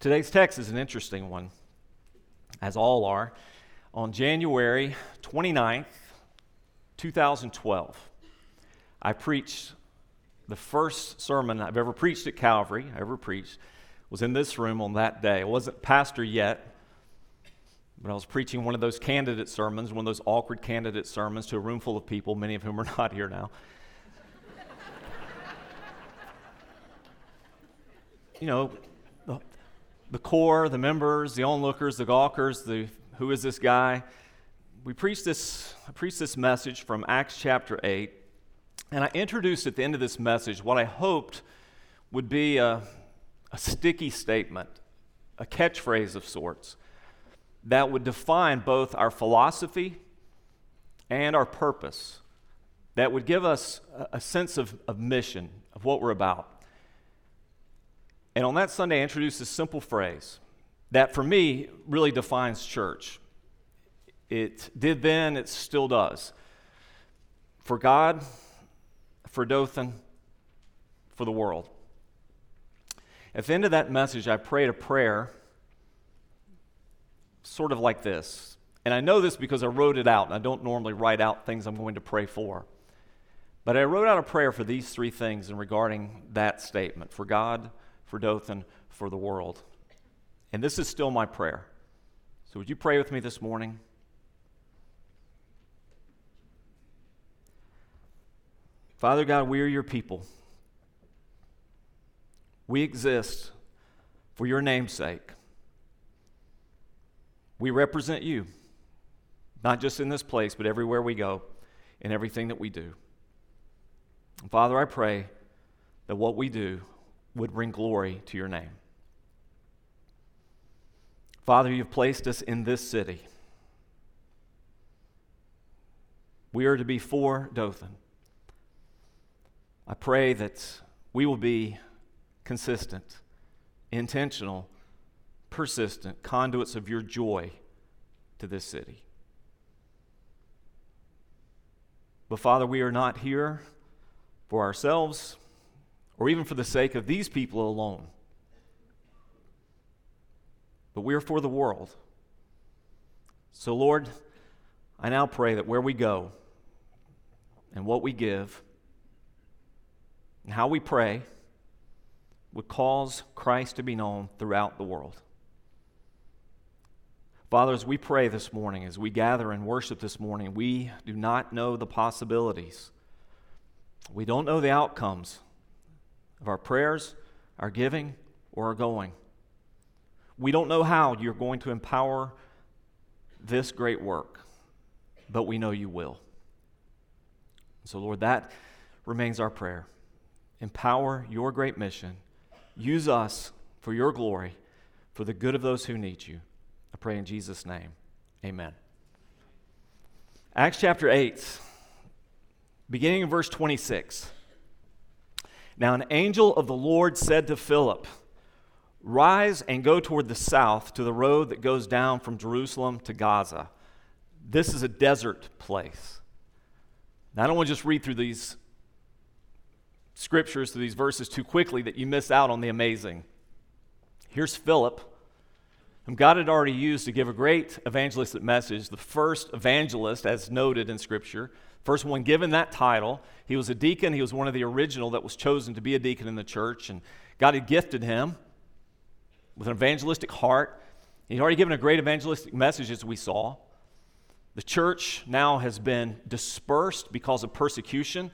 Today's text is an interesting one, as all are. On January 29th, 2012, I preached the first sermon I've ever preached at Calvary, I ever preached, was in this room on that day. I wasn't pastor yet, but I was preaching one of those candidate sermons, one of those awkward candidate sermons to a room full of people, many of whom are not here now. you know, the core, the members, the onlookers, the gawkers, the who is this guy? We preached this, I preached this message from Acts chapter 8, and I introduced at the end of this message what I hoped would be a, a sticky statement, a catchphrase of sorts, that would define both our philosophy and our purpose, that would give us a, a sense of, of mission, of what we're about. And on that Sunday, I introduced a simple phrase that for me really defines church. It did then, it still does. For God, for Dothan, for the world. At the end of that message, I prayed a prayer sort of like this. And I know this because I wrote it out. I don't normally write out things I'm going to pray for. But I wrote out a prayer for these three things in regarding that statement for God, for Dothan, for the world. And this is still my prayer. So, would you pray with me this morning? Father God, we are your people. We exist for your name's sake. We represent you, not just in this place, but everywhere we go, in everything that we do. Father, I pray that what we do would bring glory to your name. Father, you've placed us in this city. We are to be for Dothan. I pray that we will be consistent, intentional, persistent conduits of your joy to this city. But Father, we are not here for ourselves or even for the sake of these people alone. But we are for the world. So, Lord, I now pray that where we go and what we give and how we pray would cause Christ to be known throughout the world. Father, as we pray this morning, as we gather and worship this morning, we do not know the possibilities. We don't know the outcomes of our prayers, our giving, or our going. We don't know how you're going to empower this great work, but we know you will. So, Lord, that remains our prayer. Empower your great mission. Use us for your glory, for the good of those who need you. I pray in Jesus' name. Amen. Acts chapter 8, beginning in verse 26. Now, an angel of the Lord said to Philip, Rise and go toward the south to the road that goes down from Jerusalem to Gaza. This is a desert place. Now, I don't want to just read through these scriptures, through these verses too quickly that you miss out on the amazing. Here's Philip, whom God had already used to give a great evangelistic message, the first evangelist, as noted in Scripture, First one given that title. He was a deacon. He was one of the original that was chosen to be a deacon in the church. And God had gifted him with an evangelistic heart. He'd already given a great evangelistic message, as we saw. The church now has been dispersed because of persecution.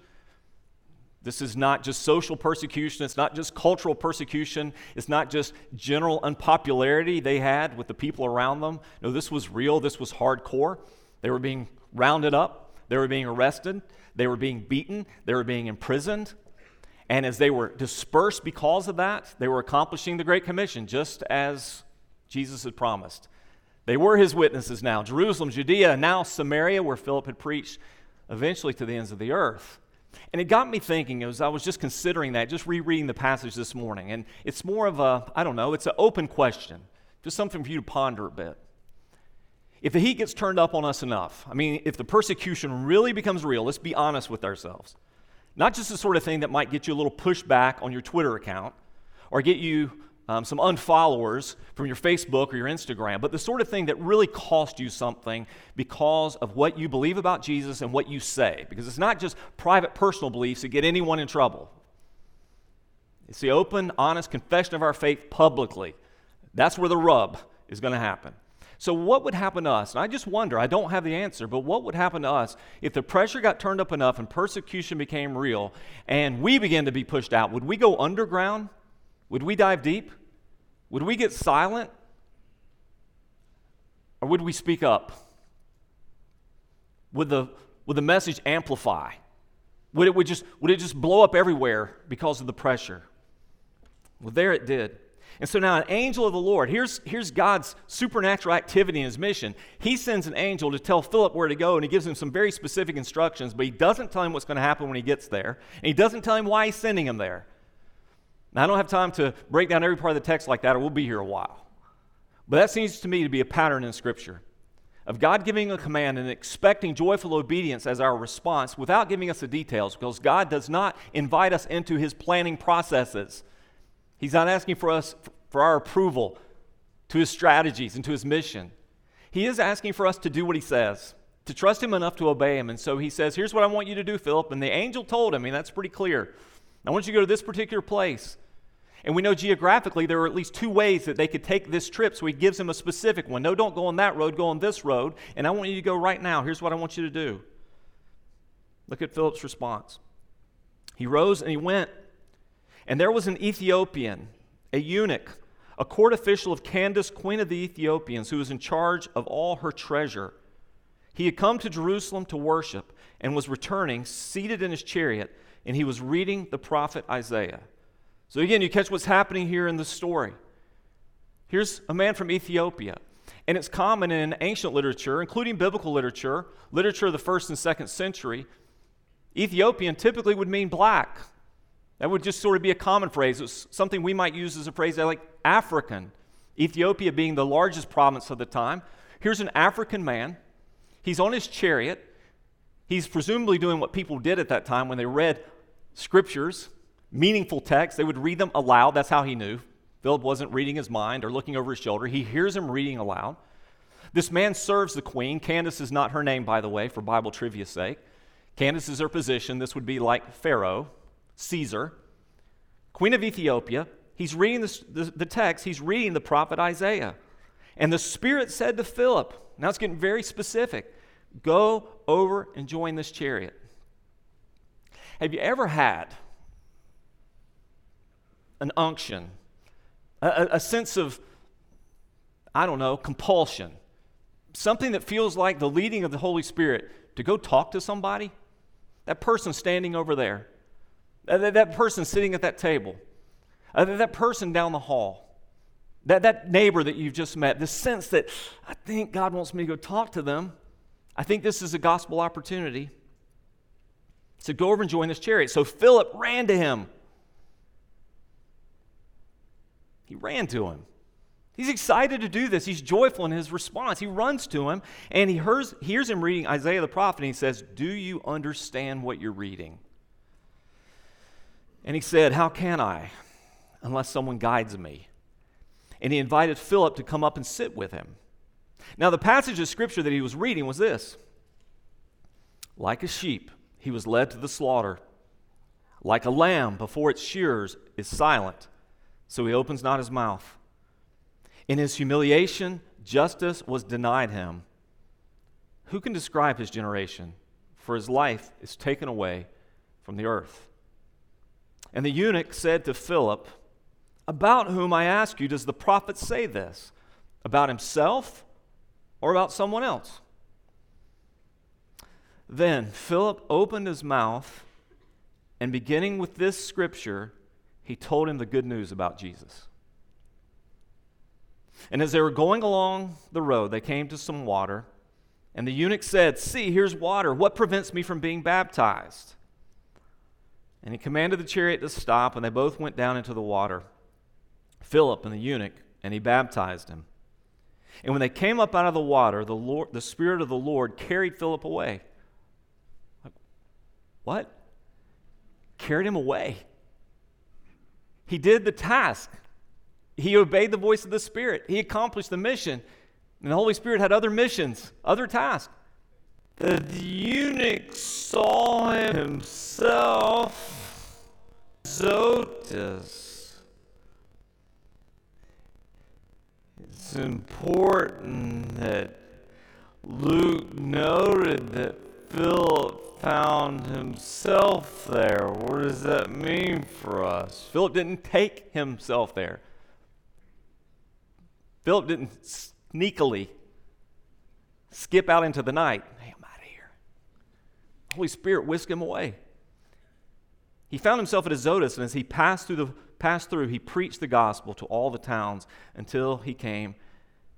This is not just social persecution, it's not just cultural persecution, it's not just general unpopularity they had with the people around them. No, this was real, this was hardcore. They were being rounded up, they were being arrested, they were being beaten, they were being imprisoned. And as they were dispersed because of that, they were accomplishing the Great Commission just as Jesus had promised. They were his witnesses now Jerusalem, Judea, now Samaria, where Philip had preached, eventually to the ends of the earth. And it got me thinking as I was just considering that, just rereading the passage this morning. And it's more of a, I don't know, it's an open question, just something for you to ponder a bit if the heat gets turned up on us enough, I mean, if the persecution really becomes real, let's be honest with ourselves. Not just the sort of thing that might get you a little pushback on your Twitter account or get you um, some unfollowers from your Facebook or your Instagram, but the sort of thing that really cost you something because of what you believe about Jesus and what you say. Because it's not just private personal beliefs that get anyone in trouble. It's the open, honest confession of our faith publicly. That's where the rub is going to happen. So, what would happen to us? And I just wonder, I don't have the answer, but what would happen to us if the pressure got turned up enough and persecution became real and we began to be pushed out? Would we go underground? Would we dive deep? Would we get silent? Or would we speak up? Would the, would the message amplify? Would it, would, just, would it just blow up everywhere because of the pressure? Well, there it did. And so now, an angel of the Lord, here's, here's God's supernatural activity in his mission. He sends an angel to tell Philip where to go, and he gives him some very specific instructions, but he doesn't tell him what's going to happen when he gets there, and he doesn't tell him why he's sending him there. Now, I don't have time to break down every part of the text like that, or we'll be here a while. But that seems to me to be a pattern in Scripture of God giving a command and expecting joyful obedience as our response without giving us the details, because God does not invite us into his planning processes. He's not asking for us for our approval to his strategies and to his mission. He is asking for us to do what he says, to trust him enough to obey him. And so he says, Here's what I want you to do, Philip. And the angel told him, mean, that's pretty clear. I want you to go to this particular place. And we know geographically there are at least two ways that they could take this trip, so he gives him a specific one. No, don't go on that road, go on this road. And I want you to go right now. Here's what I want you to do. Look at Philip's response. He rose and he went and there was an Ethiopian, a eunuch, a court official of Candace, queen of the Ethiopians, who was in charge of all her treasure. He had come to Jerusalem to worship and was returning, seated in his chariot, and he was reading the prophet Isaiah. So, again, you catch what's happening here in the story. Here's a man from Ethiopia. And it's common in ancient literature, including biblical literature, literature of the first and second century. Ethiopian typically would mean black, that would just sort of be a common phrase. It's something we might use as a phrase like African. Ethiopia being the largest province of the time. Here's an African man. He's on his chariot. He's presumably doing what people did at that time when they read scriptures, meaningful texts. They would read them aloud. That's how he knew. Philip wasn't reading his mind or looking over his shoulder. He hears him reading aloud. This man serves the queen. Candace is not her name, by the way, for Bible trivia's sake. Candace is her position. This would be like Pharaoh, Caesar, queen of Ethiopia. He's reading the, the, text, he's reading the prophet Isaiah. And the Spirit said to Philip, now it's getting very specific go over and join this chariot. Have you ever had an unction, a, a sense of, I don't know, compulsion, something that feels like the leading of the Holy Spirit to go talk to somebody? That person standing over there that, that person sitting at that table, uh, that person down the hall, that, that neighbor that you've just met, the sense that I think God wants me to go talk to them. I think this is a gospel opportunity. So go over and join this chariot. So Philip ran to him. He ran to him. He's excited to do this. He's joyful in his response. He runs to him and he hears, hears him reading Isaiah the prophet and he says, Do you understand what you're reading? And he said, How can I unless someone guides me? And he invited Philip to come up and sit with him. Now, the passage of scripture that he was reading was this Like a sheep, he was led to the slaughter. Like a lamb before its shearers is silent, so he opens not his mouth. In his humiliation, justice was denied him. Who can describe his generation? For his life is taken away from the earth. And the eunuch said to Philip, About whom, I ask you, does the prophet say this? About himself or about someone else? Then Philip opened his mouth, and beginning with this scripture, he told him the good news about Jesus. And as they were going along the road, they came to some water. And the eunuch said, See, here's water. What prevents me from being baptized? And he commanded the chariot to stop, and they both went down into the water, Philip and the eunuch, and he baptized him. And when they came up out of the water, the, Lord, the Spirit of the Lord carried Philip away. What? Carried him away. He did the task. He obeyed the voice of the Spirit. He accomplished the mission. And the Holy Spirit had other missions, other tasks. The eunuch saw himself, Azotus. It's important that Luke noted that Philip found himself there. What does that mean for us? Philip didn't take himself there. Philip didn't sneakily skip out into the night. Hey, I'm out of here. Holy Spirit whisked him away. He found himself at Azotus, and as he passed through, the, passed through, he preached the gospel to all the towns until he came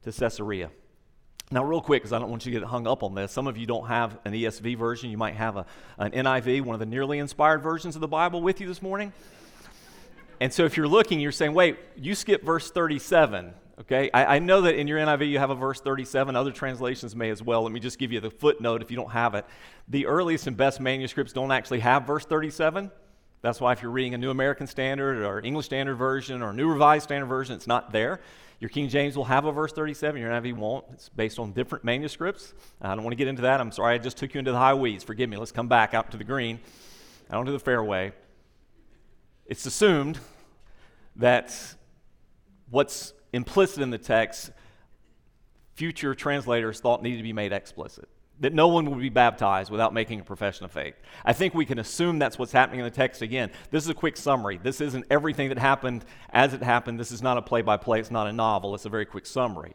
to Caesarea. Now, real quick, because I don't want you to get hung up on this, some of you don't have an ESV version. You might have a, an NIV, one of the nearly inspired versions of the Bible, with you this morning. And so, if you're looking, you're saying, wait, you skipped verse 37. Okay, I, I, know that in your NIV you have a verse 37. Other translations may as well. Let me just give you the footnote if you don't have it. The earliest and best manuscripts don't actually have verse 37. That's why if you're reading a New American Standard or English Standard Version or New Revised Standard Version, it's not there. Your King James will have a verse 37, your NIV won't. It's based on different manuscripts. I don't want to get into that. I'm sorry, I just took you into the high weeds. Forgive me. Let's come back out to the green, out to the fairway. It's assumed that what's implicit in the text, future translators thought needed to be made explicit that no one would be baptized without making a profession of faith. I think we can assume that's what's happening in the text again. This is a quick summary. This isn't everything that happened as it happened. This is not a play by play, it's not a novel, it's a very quick summary.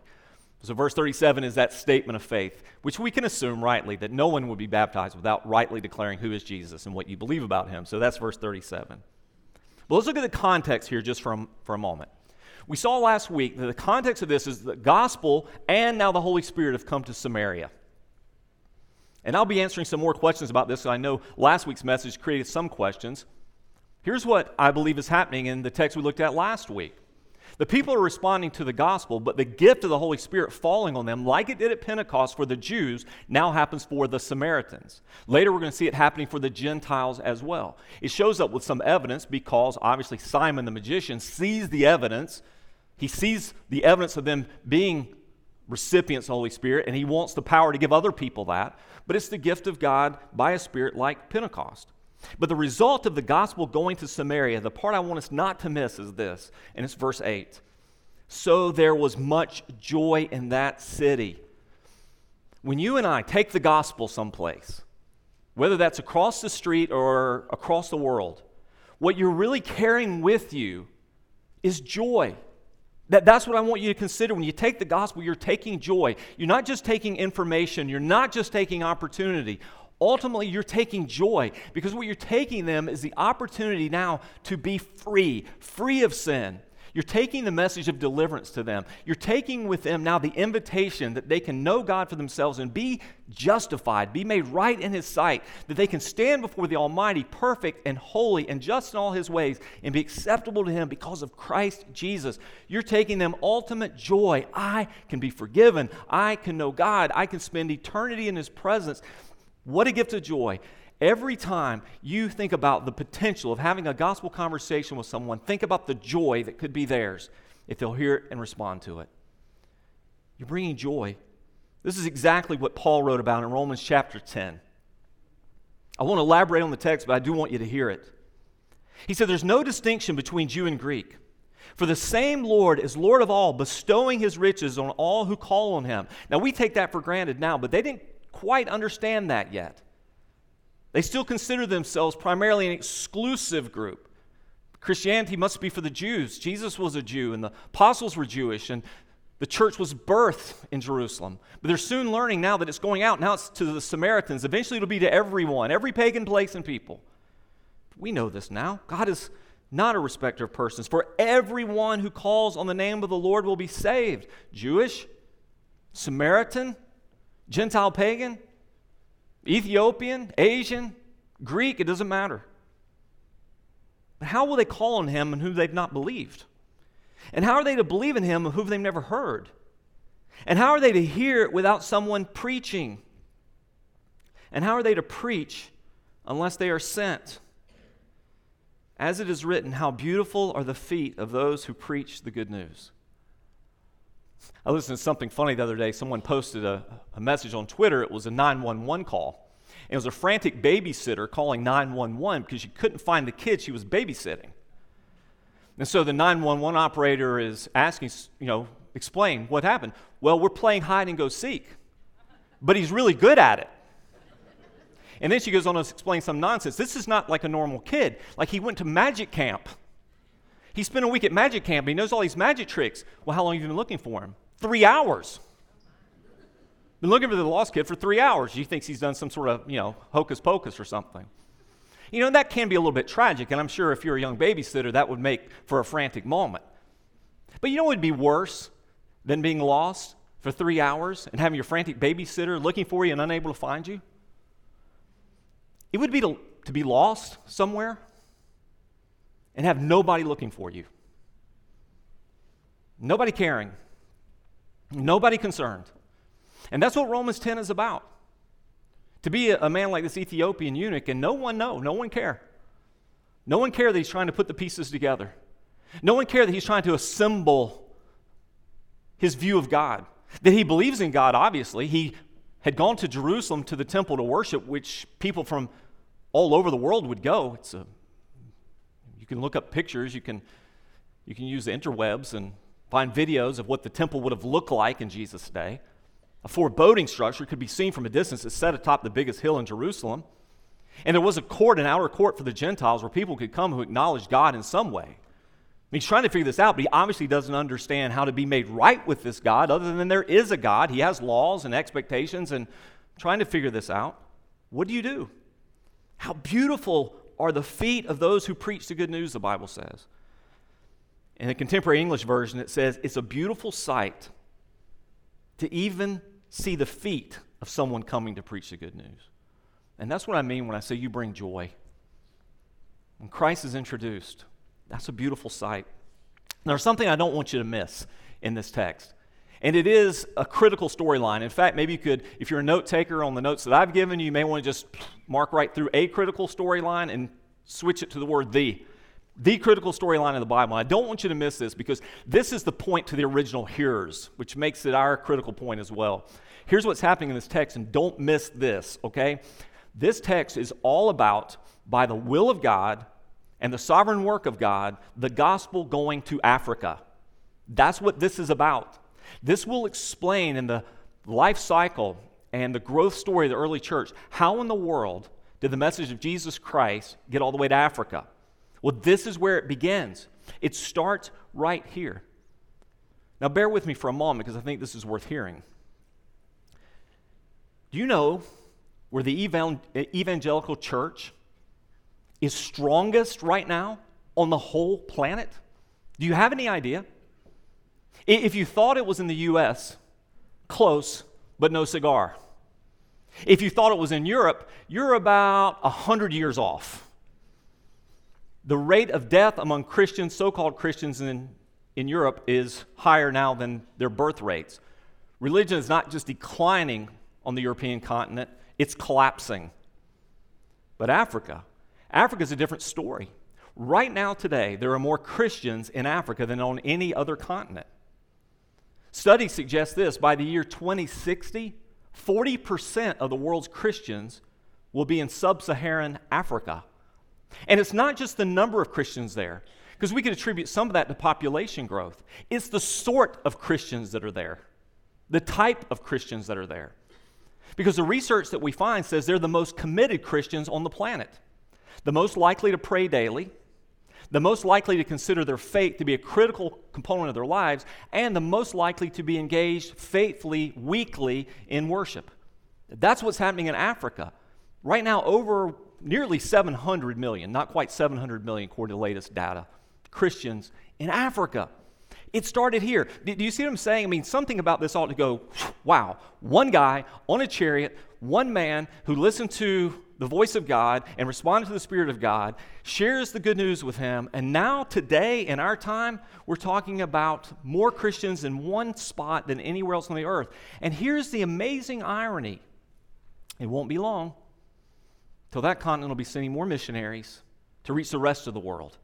So, verse 37 is that statement of faith, which we can assume rightly that no one would be baptized without rightly declaring who is Jesus and what you believe about him. So, that's verse 37. But let's look at the context here just for a, for a moment. We saw last week that the context of this is the gospel and now the Holy Spirit have come to Samaria. And I'll be answering some more questions about this. I know last week's message created some questions. Here's what I believe is happening in the text we looked at last week. The people are responding to the gospel, but the gift of the Holy Spirit falling on them, like it did at Pentecost for the Jews, now happens for the Samaritans. Later, we're going to see it happening for the Gentiles as well. It shows up with some evidence because obviously Simon the magician sees the evidence. He sees the evidence of them being recipients Holy Spirit, and he wants the power to give other people that but it's the gift of God by a spirit like Pentecost. But the result of the gospel going to Samaria, the part I want us not to miss is this, and it's verse 8. So there was much joy in that city. When you and I take the gospel someplace, whether that's across the street or across the world, what you're really carrying with you is joy. That, that's what I want you to consider. When you take the gospel, you're taking joy. You're not just taking information, you're not just taking opportunity. Ultimately, you're taking joy because what you're taking them is the opportunity now to be free, free of sin, you're taking the message of deliverance to them. You're taking with them now the invitation that they can know God for themselves and be justified, be made right in His sight, that they can stand before the Almighty, perfect and holy and just in all His ways, and be acceptable to Him because of Christ Jesus. You're taking them ultimate joy. I can be forgiven. I can know God. I can spend eternity in His presence. What a gift of joy. Every time you think about the potential of having a gospel conversation with someone, think about the joy that could be theirs if they'll hear it and respond to it. You're bringing joy. This is exactly what Paul wrote about in Romans chapter 10. I won't elaborate on the text, but I do want you to hear it. He said, There's no distinction between Jew and Greek. For the same Lord is Lord of all, bestowing his riches on all who call on him. Now, we take that for granted now, but they didn't quite understand that yet. They still consider themselves primarily an exclusive group. Christianity must be for the Jews. Jesus was a Jew, and the apostles were Jewish, and the church was birthed in Jerusalem. But they're soon learning now that it's going out. Now it's to the Samaritans. Eventually, it'll be to everyone, every pagan place and people. We know this now. God is not a respecter of persons. For everyone who calls on the name of the Lord will be saved Jewish, Samaritan, Gentile pagan, Ethiopian, Asian, Greek, it doesn't matter. But how will they call on him and whom they've not believed? And how are they to believe in him of whom they've never heard? And how are they to hear without someone preaching? And how are they to preach unless they are sent? As it is written, how beautiful are the feet of those who preach the good news. I listened to something funny the other day. Someone posted a, a message on Twitter. It was a 911 call. It was a frantic babysitter calling 911 because she couldn't find the kid she was babysitting. And so the 911 operator is asking, you know, explain what happened. Well, we're playing hide and go seek, but he's really good at it. And then she goes on to explain some nonsense. This is not like a normal kid. Like he went to magic camp. He spent a week at magic camp. He knows all these magic tricks. Well, how long have you been looking for him? Three hours. Been looking for the lost kid for three hours. He thinks he's done some sort of, you know, hocus pocus or something. You know, that can be a little bit tragic, and I'm sure if you're a young babysitter, that would make for a frantic moment. But you know what would be worse than being lost for three hours and having your frantic babysitter looking for you and unable to find you? It would be to, to be lost somewhere and have nobody looking for you. Nobody caring. Nobody concerned. And that's what Romans 10 is about. To be a, man like this Ethiopian eunuch and no one know, no one care. No one care that he's trying to put the pieces together. No one care that he's trying to assemble his view of God. That he believes in God, obviously. He had gone to Jerusalem to the temple to worship, which people from all over the world would go. It's a, can look up pictures, you can, you can use the interwebs and find videos of what the temple would have looked like in Jesus' day. A foreboding structure could be seen from a distance. It's set atop the biggest hill in Jerusalem. And there was a court, an outer court for the Gentiles, where people could come who acknowledged God in some way. he's trying to figure this out, but he obviously doesn't understand how to be made right with this God, other than there is a God. He has laws and expectations, and trying to figure this out. What do you do? How beautiful are the feet of those who preach the good news, the Bible says. In the contemporary English version, it says, It's a beautiful sight to even see the feet of someone coming to preach the good news. And that's what I mean when I say you bring joy. When Christ is introduced, that's a beautiful sight. There's something I don't want you to miss in this text. And it is a critical storyline. In fact, maybe you could, if you're a note taker on the notes that I've given you, may want to just mark right through a critical storyline and switch it to the word the. The critical storyline of the Bible. I don't want you to miss this because this is the point to the original hearers, which makes it our critical point as well. Here's what's happening in this text, and don't miss this, okay? This text is all about, by the will of God and the sovereign work of God, the gospel going to Africa. That's what this is about. This will explain in the life cycle and the growth story of the early church how in the world did the message of Jesus Christ get all the way to Africa? Well, this is where it begins. It starts right here. Now, bear with me for a moment because I think this is worth hearing. Do you know where the evangelical church is strongest right now on the whole planet? Do you have any idea? If you thought it was in the US, close, but no cigar. If you thought it was in Europe, you're about 100 years off. The rate of death among Christians, so called Christians in, in Europe, is higher now than their birth rates. Religion is not just declining on the European continent, it's collapsing. But Africa, Africa is a different story. Right now, today, there are more Christians in Africa than on any other continent. Studies suggest this by the year 2060, 40% of the world's Christians will be in sub Saharan Africa. And it's not just the number of Christians there, because we could attribute some of that to population growth. It's the sort of Christians that are there, the type of Christians that are there. Because the research that we find says they're the most committed Christians on the planet, the most likely to pray daily, the most likely to consider their faith to be a critical component of their lives, and the most likely to be engaged faithfully, weekly in worship. That's what's happening in Africa. Right now, over nearly 700 million, not quite 700 million according to the latest data, Christians in Africa. It started here. Do you see what I'm saying? I mean, something about this ought to go, wow. One guy on a chariot, one man who listened to the voice of God and responded to the Spirit of God, shares the good news with him. And now, today, in our time, we're talking about more Christians in one spot than anywhere else on the earth. And here's the amazing irony it won't be long till that continent will be sending more missionaries, to reach the rest of the world.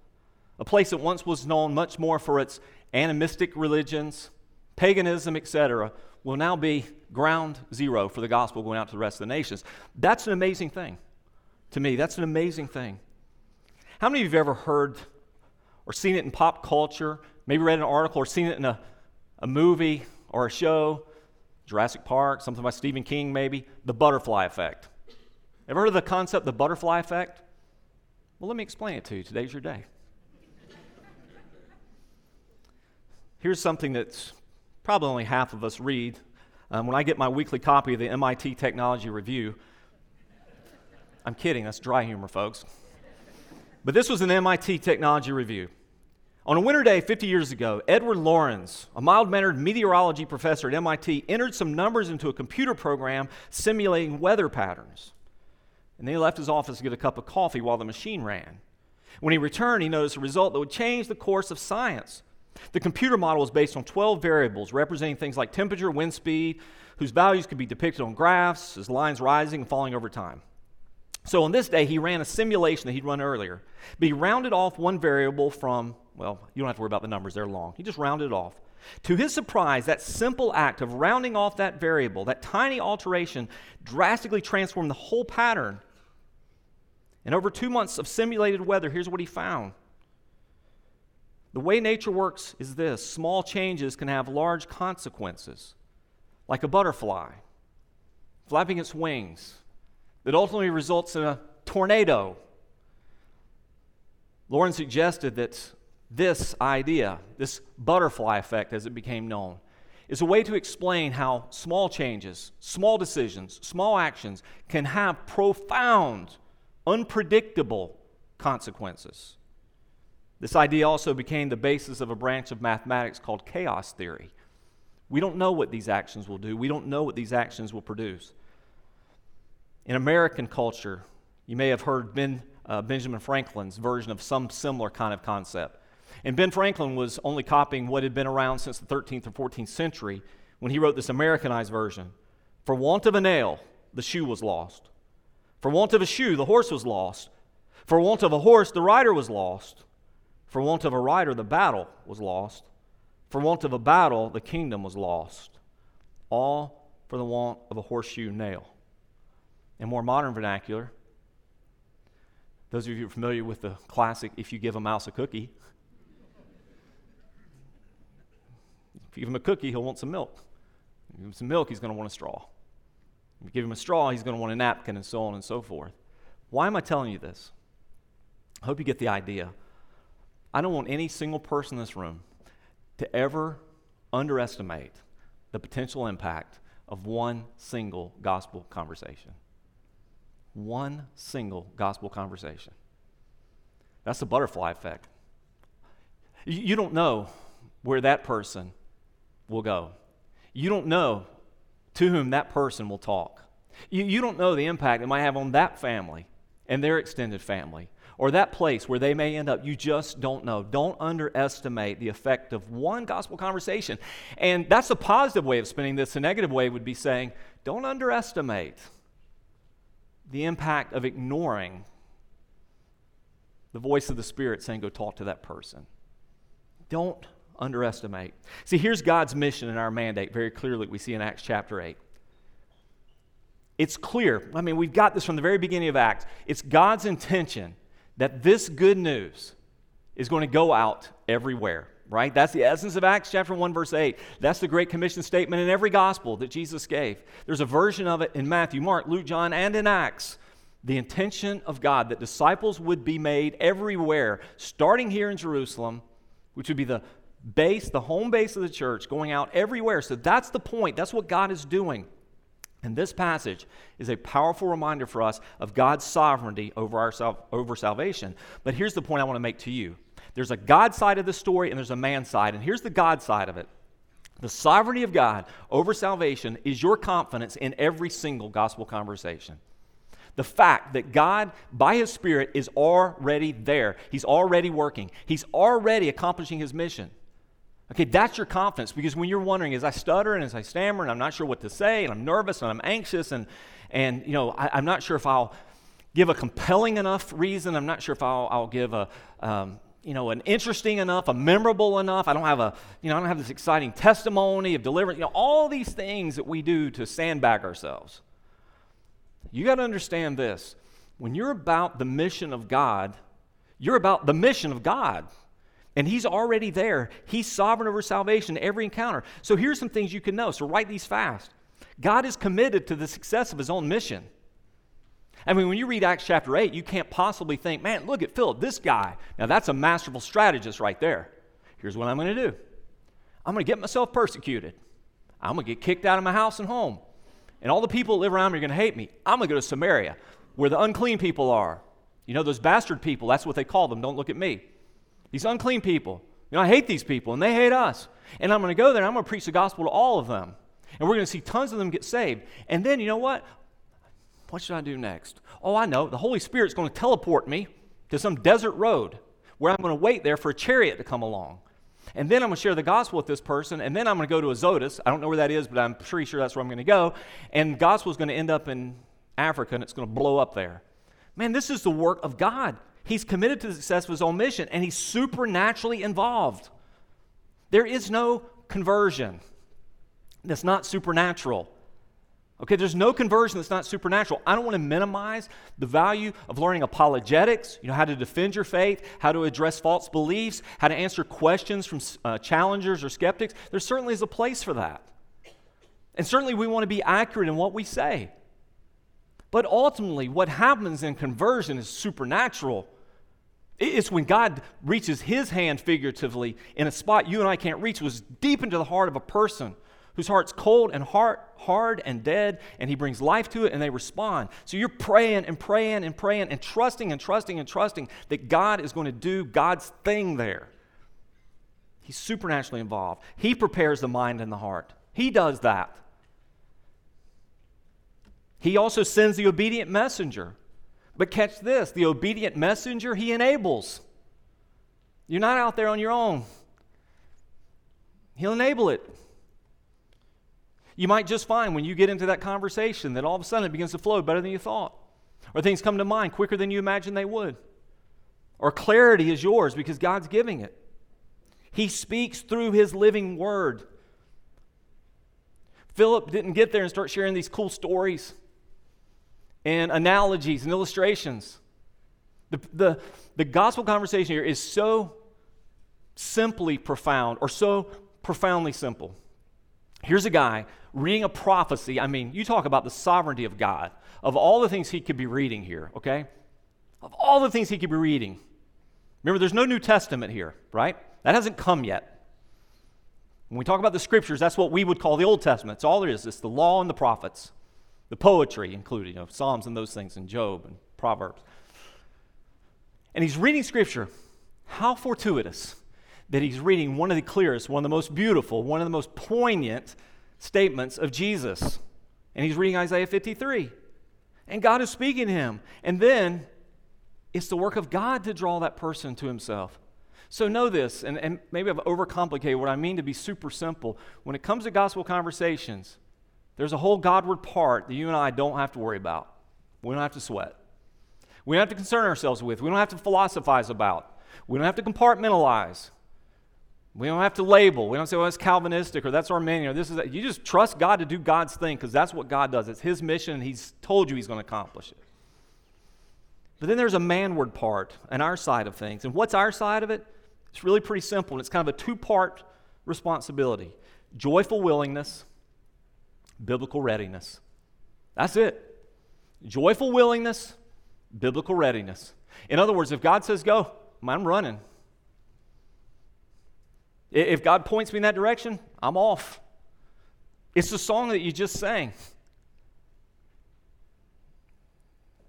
A place that once was known much more for its animistic religions, paganism, etc., will now be ground zero for the gospel going out to the rest of the nations. That's an amazing thing. To me, that's an amazing thing. How many of you have ever heard or seen it in pop culture, maybe read an article or seen it in a, a movie or a show, Jurassic Park, something by Stephen King maybe, the butterfly effect? Ever heard of the concept, the butterfly effect? Well, let me explain it to you. Today's your day. Here's something that's probably only half of us read. Um, when I get my weekly copy of the MIT Technology Review, I'm kidding, that's dry humor, folks. But this was an MIT Technology Review. On a winter day 50 years ago, Edward Lorenz, a mild mannered meteorology professor at MIT, entered some numbers into a computer program simulating weather patterns. And then he left his office to get a cup of coffee while the machine ran. When he returned, he noticed a result that would change the course of science. The computer model was based on 12 variables representing things like temperature, wind speed, whose values could be depicted on graphs as lines rising and falling over time. So on this day, he ran a simulation that he'd run earlier, but he rounded off one variable from, well, you don't have to worry about the numbers, they're long. He just rounded it off. To his surprise, that simple act of rounding off that variable, that tiny alteration, drastically transformed the whole pattern. And over two months of simulated weather, here's what he found the way nature works is this small changes can have large consequences, like a butterfly flapping its wings, that ultimately results in a tornado. Lorenz suggested that this idea, this butterfly effect as it became known, is a way to explain how small changes, small decisions, small actions can have profound, unpredictable consequences. This idea also became the basis of a branch of mathematics called chaos theory. We don't know what these actions will do, we don't know what these actions will produce. In American culture, you may have heard ben, uh, Benjamin Franklin's version of some similar kind of concept. And Ben Franklin was only copying what had been around since the 13th or 14th century when he wrote this Americanized version. For want of a nail, the shoe was lost. For want of a shoe, the horse was lost. For want of a horse, the rider was lost. For want of a rider, the battle was lost. For want of a battle, the kingdom was lost. All for the want of a horseshoe nail. In more modern vernacular, those of you who are familiar with the classic, if you give a mouse a cookie, if you give him a cookie, he'll want some milk. If you give him some milk, he's going to want a straw. If you give him a straw, he's going to want a napkin, and so on and so forth. Why am I telling you this? I hope you get the idea. I don't want any single person in this room to ever underestimate the potential impact of one single gospel conversation. One single gospel conversation. That's the butterfly effect. You don't know where that person will go. You don't know to whom that person will talk. You, you don't know the impact it might have on that family and their extended family or that place where they may end up. You just don't know. Don't underestimate the effect of one gospel conversation. And that's a positive way of spinning this. A negative way would be saying, don't underestimate the impact of ignoring the voice of the Spirit saying, go talk to that person. Don't underestimate. See, here's God's mission and our mandate very clearly, we see in Acts chapter 8 it's clear. I mean, we've got this from the very beginning of Acts. It's God's intention that this good news is going to go out everywhere, right? That's the essence of Acts chapter 1, verse 8. That's the Great Commission statement in every gospel that Jesus gave. There's a version of it in Matthew, Mark, Luke, John, and in Acts. The intention of God that disciples would be made everywhere, starting here in Jerusalem, which would be the base, the home base of the church, going out everywhere. So that's the point. That's what God is doing. And this passage is a powerful reminder for us of God's sovereignty over, our over salvation. But here's the point I want to make to you there's a God side of the story and there's a man side. And here's the God side of it the sovereignty of God over salvation is your confidence in every single gospel conversation. The fact that God, by His Spirit, is already there. He's already working. He's already accomplishing His mission. Okay, that's your confidence because when you're wondering, as I stutter and as I stammer and I'm not sure what to say and I'm nervous and I'm anxious and, and you know, I, I'm not sure if I'll give a compelling enough reason. I'm not sure if I'll, I'll give a, um, you know, an interesting enough, a memorable enough. I don't have a, you know, I don't have this exciting testimony of deliverance. You know, all these things that we do to sandbag ourselves. You got to understand this. When you're about the mission of God, you're about the mission of God. And He's already there. He's sovereign over salvation, every encounter. So here's some things you can know. So write these fast. God is committed to the success of His own mission. I mean, when you read Acts chapter 8, you can't possibly think, man, look at Philip, this guy. Now, that's a masterful strategist right there. Here's what I'm going to do I'm going to get myself persecuted. I'm going to get kicked out of my house and home. And all the people that live around me are going to hate me. I'm going to go to Samaria, where the unclean people are. You know, those bastard people, that's what they call them. Don't look at me. These unclean people. You know, I hate these people, and they hate us. And I'm going to go there and I'm going to preach the gospel to all of them. And we're going to see tons of them get saved. And then, you know what? What should I do next? Oh, I know. The Holy Spirit's going to teleport me to some desert road where I'm going to wait there for a chariot to come along. And then I'm going to share the gospel with this person. And then I'm going to go to Azotus. I don't know where that is, but I'm pretty sure that's where I'm going to go. And the gospel is going to end up in Africa and it's going to blow up there. Man, this is the work of God. He's committed to the success of his own mission and he's supernaturally involved. There is no conversion that's not supernatural. Okay, there's no conversion that's not supernatural. I don't want to minimize the value of learning apologetics, you know, how to defend your faith, how to address false beliefs, how to answer questions from uh, challengers or skeptics. There certainly is a place for that. And certainly we want to be accurate in what we say. But ultimately, what happens in conversion is supernatural. It's when God reaches his hand figuratively in a spot you and I can't reach, was deep into the heart of a person whose heart's cold and heart, hard and dead, and he brings life to it and they respond. So you're praying and praying and praying and trusting and trusting and trusting that God is going to do God's thing there. He's supernaturally involved. He prepares the mind and the heart. He does that. He also sends the obedient messenger. But catch this the obedient messenger he enables. You're not out there on your own, he'll enable it. You might just find when you get into that conversation that all of a sudden it begins to flow better than you thought, or things come to mind quicker than you imagined they would, or clarity is yours because God's giving it. He speaks through His living word. Philip didn't get there and start sharing these cool stories and analogies and illustrations. The, the, the gospel conversation here is so simply profound or so profoundly simple. Here's a guy reading a prophecy. I mean, you talk about the sovereignty of God, of all the things he could be reading here, okay? Of all the things he could be reading. Remember, there's no New Testament here, right? That hasn't come yet. When we talk about the scriptures, that's what we would call the Old Testament. It's all there is. It's the law and the prophets, the poetry including you know, Psalms and those things, and Job and Proverbs. And he's reading scripture. How fortuitous that he's reading one of the clearest, one of the most beautiful, one of the most poignant statements of Jesus. And he's reading Isaiah 53. And God is speaking to him. And then it's the work of God to draw that person to himself. So know this, and, and maybe I've overcomplicated what I mean to be super simple. When it comes to gospel conversations, there's a whole Godward part that you and I don't have to worry about. We don't have to sweat. We don't have to concern ourselves with. We don't have to philosophize about. We don't have to compartmentalize. We don't have to label. We don't say, well, that's Calvinistic or that's Arminian or this is that. You just trust God to do God's thing because that's what God does. It's His mission and He's told you He's going to accomplish it. But then there's a manward part and our side of things. And what's our side of it? It's really pretty simple. And it's kind of a two part responsibility joyful willingness, biblical readiness. That's it. Joyful willingness, biblical readiness. In other words, if God says go, I'm running. If God points me in that direction, I'm off. It's the song that you just sang.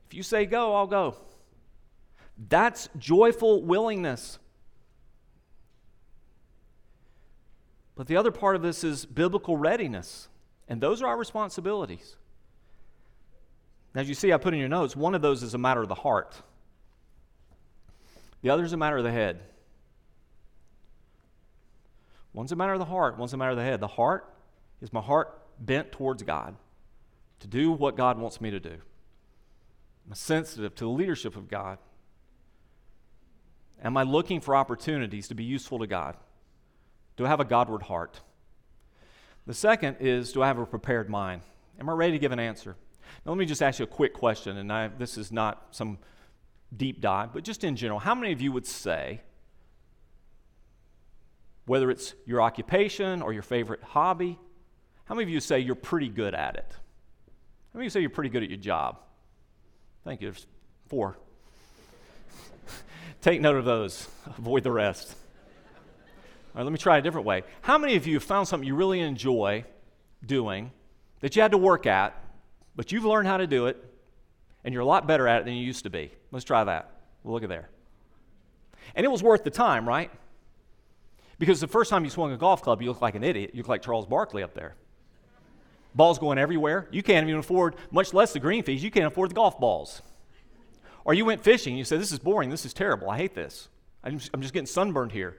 If you say go, I'll go. That's joyful willingness. But the other part of this is biblical readiness, and those are our responsibilities. As you see, I put in your notes, one of those is a matter of the heart, the other is a matter of the head. One's a matter of the heart, one's a matter of the head. The heart is my heart bent towards God to do what God wants me to do. Am I sensitive to the leadership of God? Am I looking for opportunities to be useful to God? Do I have a Godward heart? The second is do I have a prepared mind? Am I ready to give an answer? Now, let me just ask you a quick question, and I, this is not some deep dive, but just in general, how many of you would say, whether it's your occupation or your favorite hobby, how many of you say you're pretty good at it? How many of you say you're pretty good at your job? Thank you. There's four. Take note of those, avoid the rest. All right, let me try a different way. How many of you have found something you really enjoy doing that you had to work at, but you've learned how to do it, and you're a lot better at it than you used to be? Let's try that. We'll look at there. And it was worth the time, right? Because the first time you swung a golf club, you look like an idiot. You look like Charles Barkley up there. Balls going everywhere. You can't even afford, much less the green fees, you can't afford the golf balls. Or you went fishing, and you said, This is boring, this is terrible, I hate this. I'm just, I'm just getting sunburned here.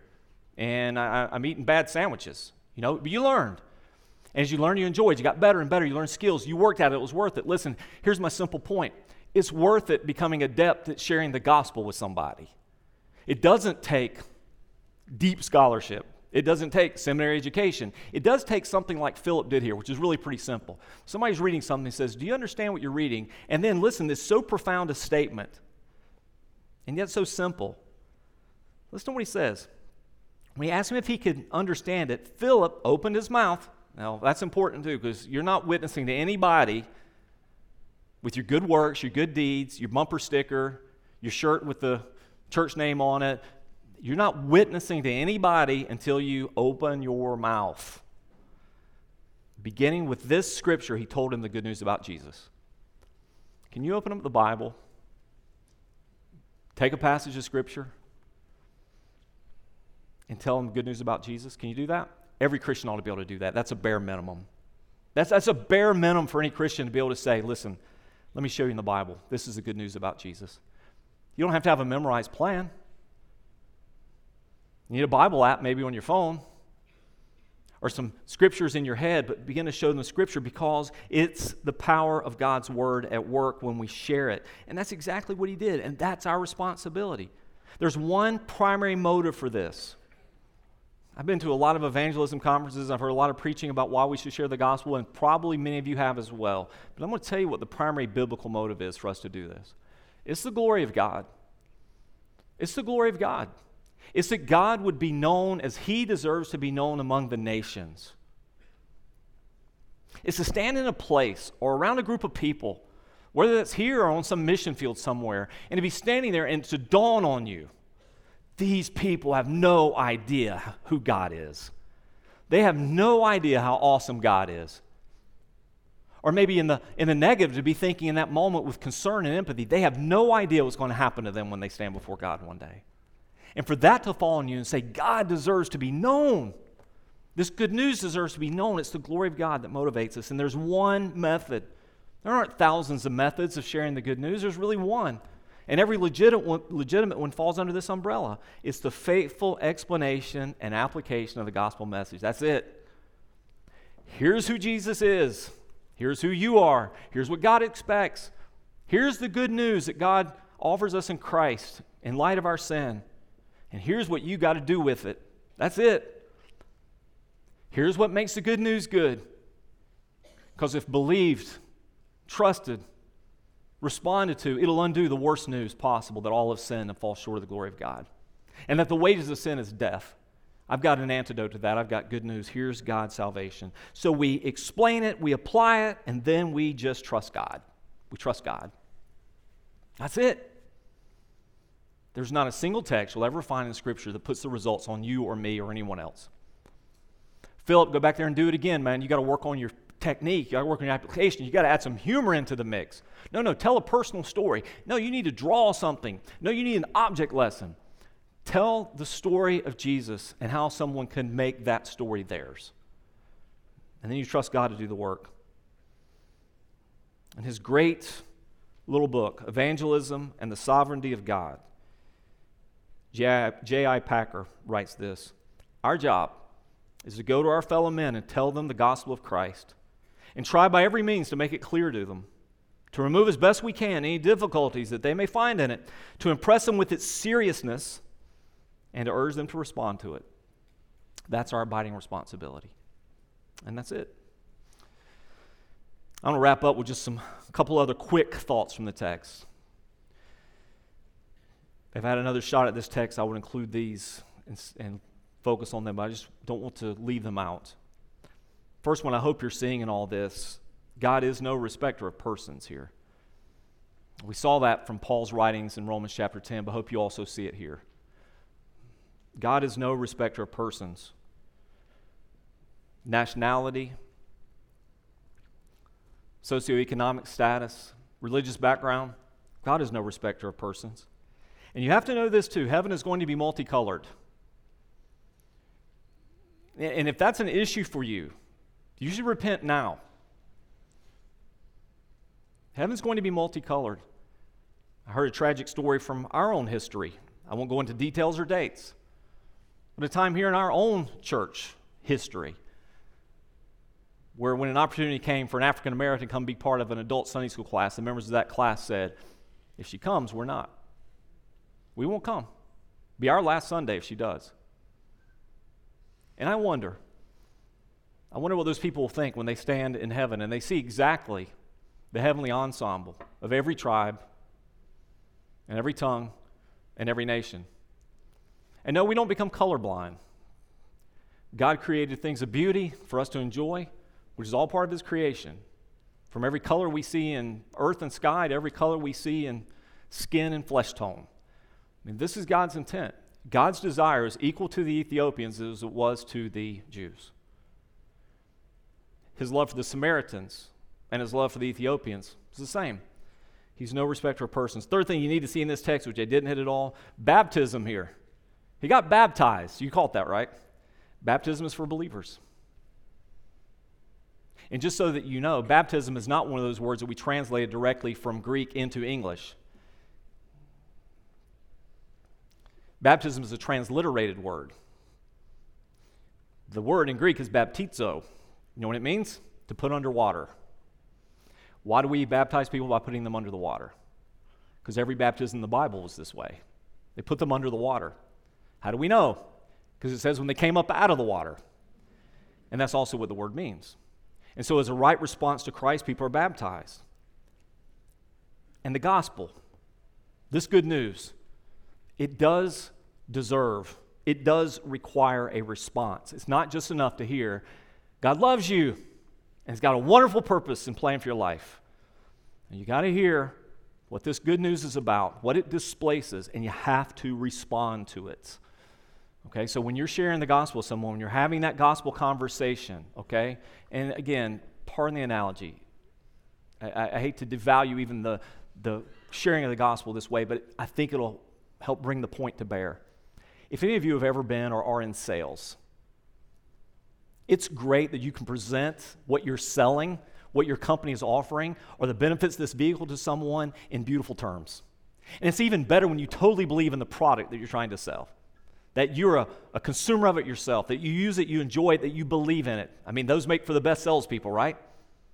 And I, I'm eating bad sandwiches. You know, but you learned. And as you learned, you enjoyed. You got better and better. You learned skills. You worked at it. It was worth it. Listen, here's my simple point it's worth it becoming adept at sharing the gospel with somebody. It doesn't take deep scholarship. It doesn't take seminary education. It does take something like Philip did here, which is really pretty simple. Somebody's reading something and says, Do you understand what you're reading? And then listen, this so profound a statement, and yet so simple. Listen to what he says. When he asked him if he could understand it, Philip opened his mouth. Now, that's important too, because you're not witnessing to anybody with your good works, your good deeds, your bumper sticker, your shirt with the church name on it, you're not witnessing to anybody until you open your mouth. Beginning with this scripture, he told him the good news about Jesus. Can you open up the Bible? Take a passage of scripture and tell them good news about Jesus? Can you do that? Every Christian ought to be able to do that. That's a bare minimum. That's, that's a bare minimum for any Christian to be able to say, listen, let me show you in the Bible. This is the good news about Jesus. You don't have to have a memorized plan. You need a Bible app maybe on your phone or some scriptures in your head, but begin to show them the scripture because it's the power of God's word at work when we share it. And that's exactly what he did, and that's our responsibility. There's one primary motive for this. I've been to a lot of evangelism conferences. I've heard a lot of preaching about why we should share the gospel, and probably many of you have as well. But I'm going to tell you what the primary biblical motive is for us to do this it's the glory of God. It's the glory of God. It's that God would be known as he deserves to be known among the nations. It's to stand in a place or around a group of people, whether that's here or on some mission field somewhere, and to be standing there and to dawn on you these people have no idea who God is. They have no idea how awesome God is. Or maybe in the, in the negative, to be thinking in that moment with concern and empathy, they have no idea what's going to happen to them when they stand before God one day. And for that to fall on you and say, God deserves to be known. This good news deserves to be known. It's the glory of God that motivates us. And there's one method. There aren't thousands of methods of sharing the good news, there's really one. And every legitimate one, legitimate one falls under this umbrella. It's the faithful explanation and application of the gospel message. That's it. Here's who Jesus is. Here's who you are. Here's what God expects. Here's the good news that God offers us in Christ in light of our sin. And here's what you got to do with it. That's it. Here's what makes the good news good. Because if believed, trusted, responded to, it'll undo the worst news possible that all have sinned and fall short of the glory of God. And that the wages of sin is death. I've got an antidote to that. I've got good news. Here's God's salvation. So we explain it, we apply it, and then we just trust God. We trust God. That's it. There's not a single text you'll ever find in Scripture that puts the results on you or me or anyone else. Philip, go back there and do it again, man. You got to work on your technique. You got to work on your application. You got to add some humor into the mix. No, no, tell a personal story. No, you need to draw something. No, you need an object lesson. Tell the story of Jesus and how someone can make that story theirs. And then you trust God to do the work. In his great little book, Evangelism and the Sovereignty of God, J.I. Packer writes this Our job is to go to our fellow men and tell them the gospel of Christ and try by every means to make it clear to them. to remove as best we can any difficulties that they may find in it, to impress them with its seriousness, and to urge them to respond to it. That's our abiding responsibility. And that's it. I'm going to wrap up with just some a couple other quick thoughts from the text. If I had another shot at this text, I would include these and, and focus on them, but I just don't want to leave them out. First one I hope you're seeing in all this God is no respecter of persons here. We saw that from Paul's writings in Romans chapter 10, but I hope you also see it here. God is no respecter of persons. Nationality, socioeconomic status, religious background, God is no respecter of persons. And you have to know this too heaven is going to be multicolored. And if that's an issue for you, you should repent now. Heaven's going to be multicolored. I heard a tragic story from our own history. I won't go into details or dates. But a time here in our own church history where when an opportunity came for an African American to come be part of an adult Sunday school class, the members of that class said, if she comes, we're not. We won't come. Be our last Sunday if she does. And I wonder, I wonder what those people will think when they stand in heaven and they see exactly the heavenly ensemble of every tribe and every tongue and every nation. And no, we don't become colorblind. God created things of beauty for us to enjoy, which is all part of His creation. From every color we see in earth and sky to every color we see in skin and flesh tone. I mean, this is God's intent. God's desire is equal to the Ethiopians as it was to the Jews. His love for the Samaritans and his love for the Ethiopians is the same. He's no respecter of persons. Third thing you need to see in this text, which I didn't hit at all baptism here. He got baptized. You caught that, right? Baptism is for believers. And just so that you know, baptism is not one of those words that we translated directly from Greek into English. Baptism is a transliterated word. The word in Greek is baptizo. You know what it means? To put under water. Why do we baptize people by putting them under the water? Because every baptism in the Bible was this way. They put them under the water. How do we know? Because it says when they came up out of the water. And that's also what the word means. And so, as a right response to Christ, people are baptized. And the gospel, this good news, it does deserve, it does require a response. It's not just enough to hear, God loves you and He's got a wonderful purpose and plan for your life. And you got to hear what this good news is about, what it displaces, and you have to respond to it. Okay, so when you're sharing the gospel with someone, when you're having that gospel conversation, okay, and again, pardon the analogy. I, I hate to devalue even the, the sharing of the gospel this way, but I think it'll help bring the point to bear. If any of you have ever been or are in sales, it's great that you can present what you're selling, what your company is offering, or the benefits of this vehicle to someone in beautiful terms. And it's even better when you totally believe in the product that you're trying to sell. That you're a, a consumer of it yourself, that you use it, you enjoy it, that you believe in it. I mean, those make for the best salespeople, right?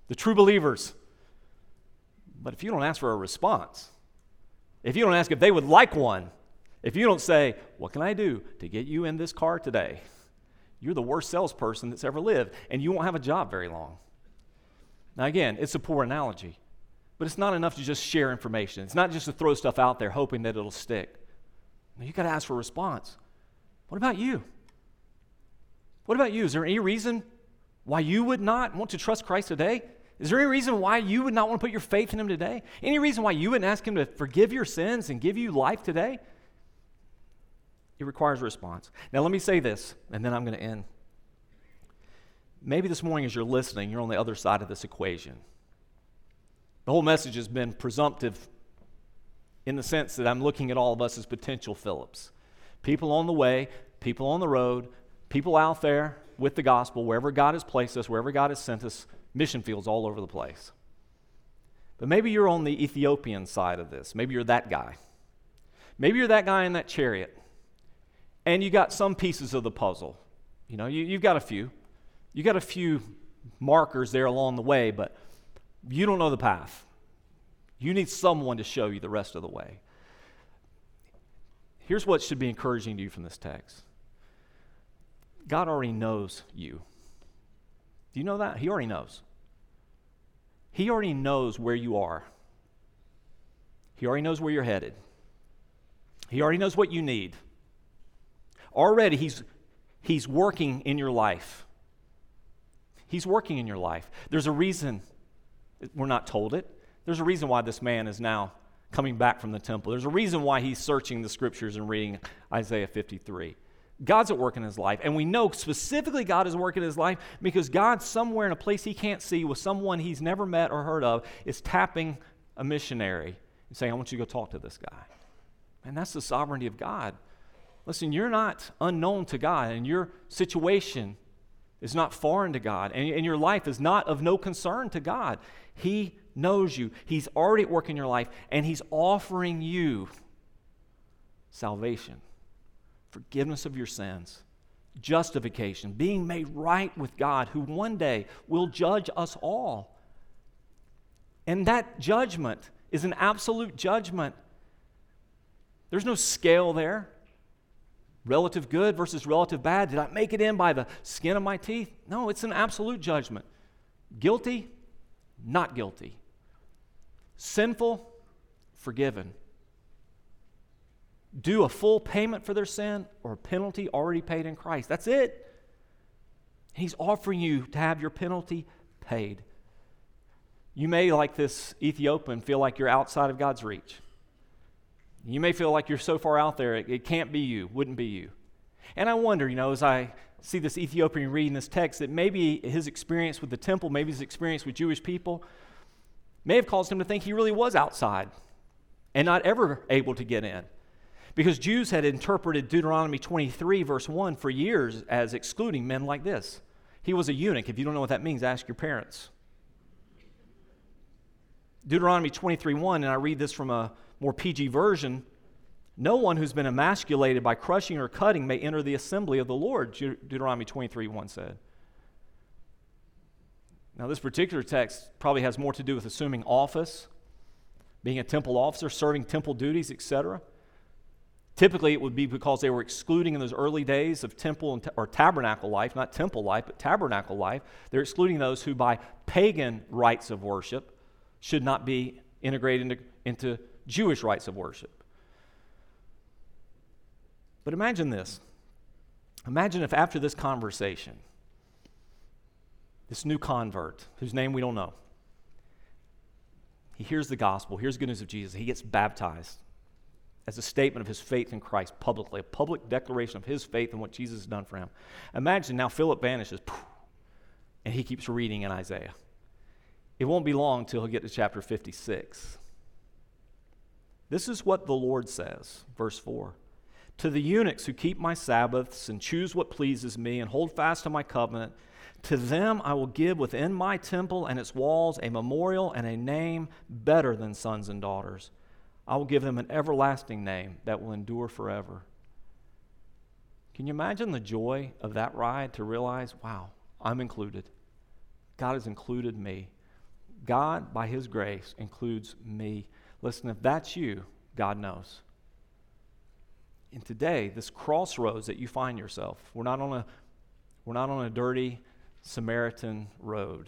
The true believers. But if you don't ask for a response, if you don't ask if they would like one, if you don't say, What can I do to get you in this car today? You're the worst salesperson that's ever lived, and you won't have a job very long. Now, again, it's a poor analogy, but it's not enough to just share information. It's not just to throw stuff out there hoping that it'll stick. Now, you got to ask for a response. What about you? What about you? Is there any reason why you would not want to trust Christ today? Is there any reason why you would not want to put your faith in Him today? Any reason why you wouldn't ask Him to forgive your sins and give you life today? It requires a response. Now, let me say this, and then I'm going to end. Maybe this morning, as you're listening, you're on the other side of this equation. The whole message has been presumptive in the sense that I'm looking at all of us as potential Phillips. People on the way, people on the road, people out there with the gospel, wherever God has placed us, wherever God has sent us, mission fields all over the place. But maybe you're on the Ethiopian side of this. Maybe you're that guy. Maybe you're that guy in that chariot and you got some pieces of the puzzle. You know, you, you've got a few. You got a few markers there along the way, but you don't know the path. You need someone to show you the rest of the way. Here's what should be encouraging to you from this text God already knows you. Do you know that? He already knows. He already knows where you are. He already knows where you're headed. He already knows what you need. Already, He's, he's working in your life. He's working in your life. There's a reason we're not told it. There's a reason why this man is now coming back from the temple. There's a reason why he's searching the scriptures and reading Isaiah 53. God's at work in his life. And we know specifically God is working in his life because God, somewhere in a place he can't see with someone he's never met or heard of, is tapping a missionary and saying, I want you to go talk to this guy. And that's the sovereignty of God. Listen, you're not unknown to God, and your situation is not foreign to God, and, and your life is not of no concern to God. He knows you, He's already at work in your life, and He's offering you salvation forgiveness of your sins, justification, being made right with God, who one day will judge us all. And that judgment is an absolute judgment. There's no scale there. Relative good versus relative bad. Did I make it in by the skin of my teeth? No, it's an absolute judgment. Guilty, not guilty. Sinful, forgiven Do a full payment for their sin or a penalty already paid in Christ. That's it. He's offering you to have your penalty paid. You may, like this Ethiopian, feel like you're outside of God's reach. You may feel like you're so far out there, it, it can't be you, wouldn't be you. And I wonder, you know, as I see this Ethiopian reading this text, that maybe his experience with the temple, maybe his experience with Jewish people, may have caused him to think he really was outside and not ever able to get in. Because Jews had interpreted Deuteronomy 23, verse 1, for years as excluding men like this. He was a eunuch. If you don't know what that means, ask your parents. Deuteronomy 23, 1, and I read this from a more PG version. No one who's been emasculated by crushing or cutting may enter the assembly of the Lord, Deuteronomy 23, 1 said. Now, this particular text probably has more to do with assuming office, being a temple officer, serving temple duties, etc. Typically, it would be because they were excluding in those early days of temple and, or tabernacle life, not temple life, but tabernacle life. They're excluding those who, by pagan rites of worship, should not be integrated into, into Jewish rites of worship. But imagine this. Imagine if after this conversation, this new convert, whose name we don't know, he hears the gospel, hears the good news of Jesus, he gets baptized as a statement of his faith in Christ publicly, a public declaration of his faith and what Jesus has done for him. Imagine now Philip vanishes, and he keeps reading in Isaiah. It won't be long till he'll get to chapter 56. This is what the Lord says, verse 4. To the eunuchs who keep my Sabbaths and choose what pleases me and hold fast to my covenant, to them I will give within my temple and its walls a memorial and a name better than sons and daughters. I will give them an everlasting name that will endure forever. Can you imagine the joy of that ride to realize, wow, I'm included? God has included me. God, by His grace, includes me. Listen, if that's you, God knows. And today, this crossroads that you find yourself, we're not on a, we're not on a dirty Samaritan road,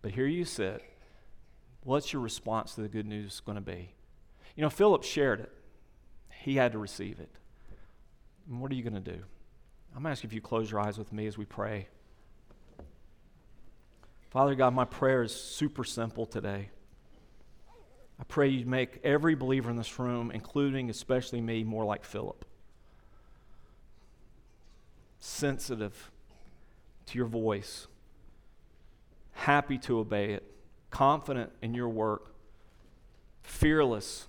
but here you sit. What's your response to the good news going to be? You know, Philip shared it, he had to receive it. And what are you going to do? I'm going to ask you if you close your eyes with me as we pray. Father God, my prayer is super simple today. I pray you make every believer in this room, including especially me, more like Philip. Sensitive to your voice, happy to obey it, confident in your work, fearless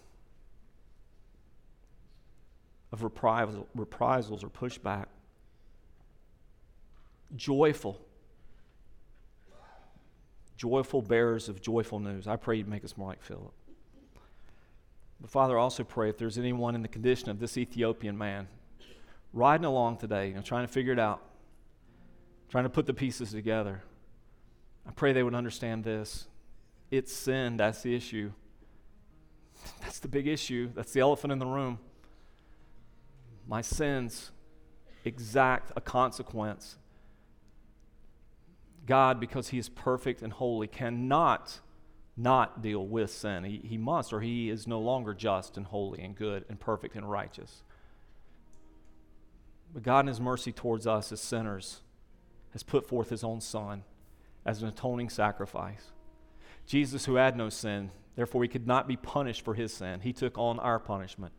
of reprisal, reprisals or pushback. Joyful. Joyful bearers of joyful news. I pray you'd make us more like Philip. But Father, also pray if there's anyone in the condition of this Ethiopian man riding along today, you know, trying to figure it out, trying to put the pieces together, I pray they would understand this. It's sin, that's the issue. That's the big issue. That's the elephant in the room. My sins exact a consequence. God, because He is perfect and holy, cannot not deal with sin. He, he must, or He is no longer just and holy and good and perfect and righteous. But God, in His mercy towards us as sinners, has put forth His own Son as an atoning sacrifice. Jesus, who had no sin, therefore he could not be punished for his sin. He took on our punishment.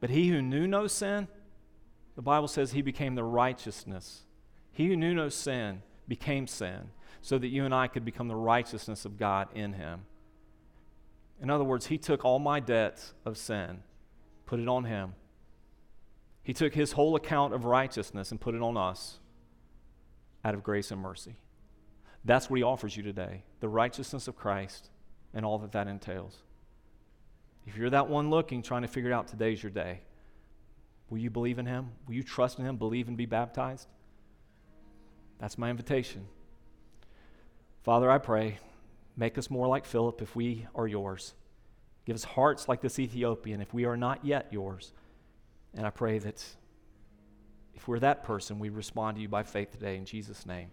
But he who knew no sin, the Bible says he became the righteousness. He who knew no sin became sin, so that you and I could become the righteousness of God in him. In other words, he took all my debts of sin, put it on him. He took his whole account of righteousness and put it on us out of grace and mercy. That's what he offers you today the righteousness of Christ and all that that entails. If you're that one looking, trying to figure out, today's your day. Will you believe in him? Will you trust in him, believe and be baptized? That's my invitation. Father, I pray, make us more like Philip if we are yours. Give us hearts like this Ethiopian if we are not yet yours. And I pray that if we're that person, we respond to you by faith today in Jesus' name.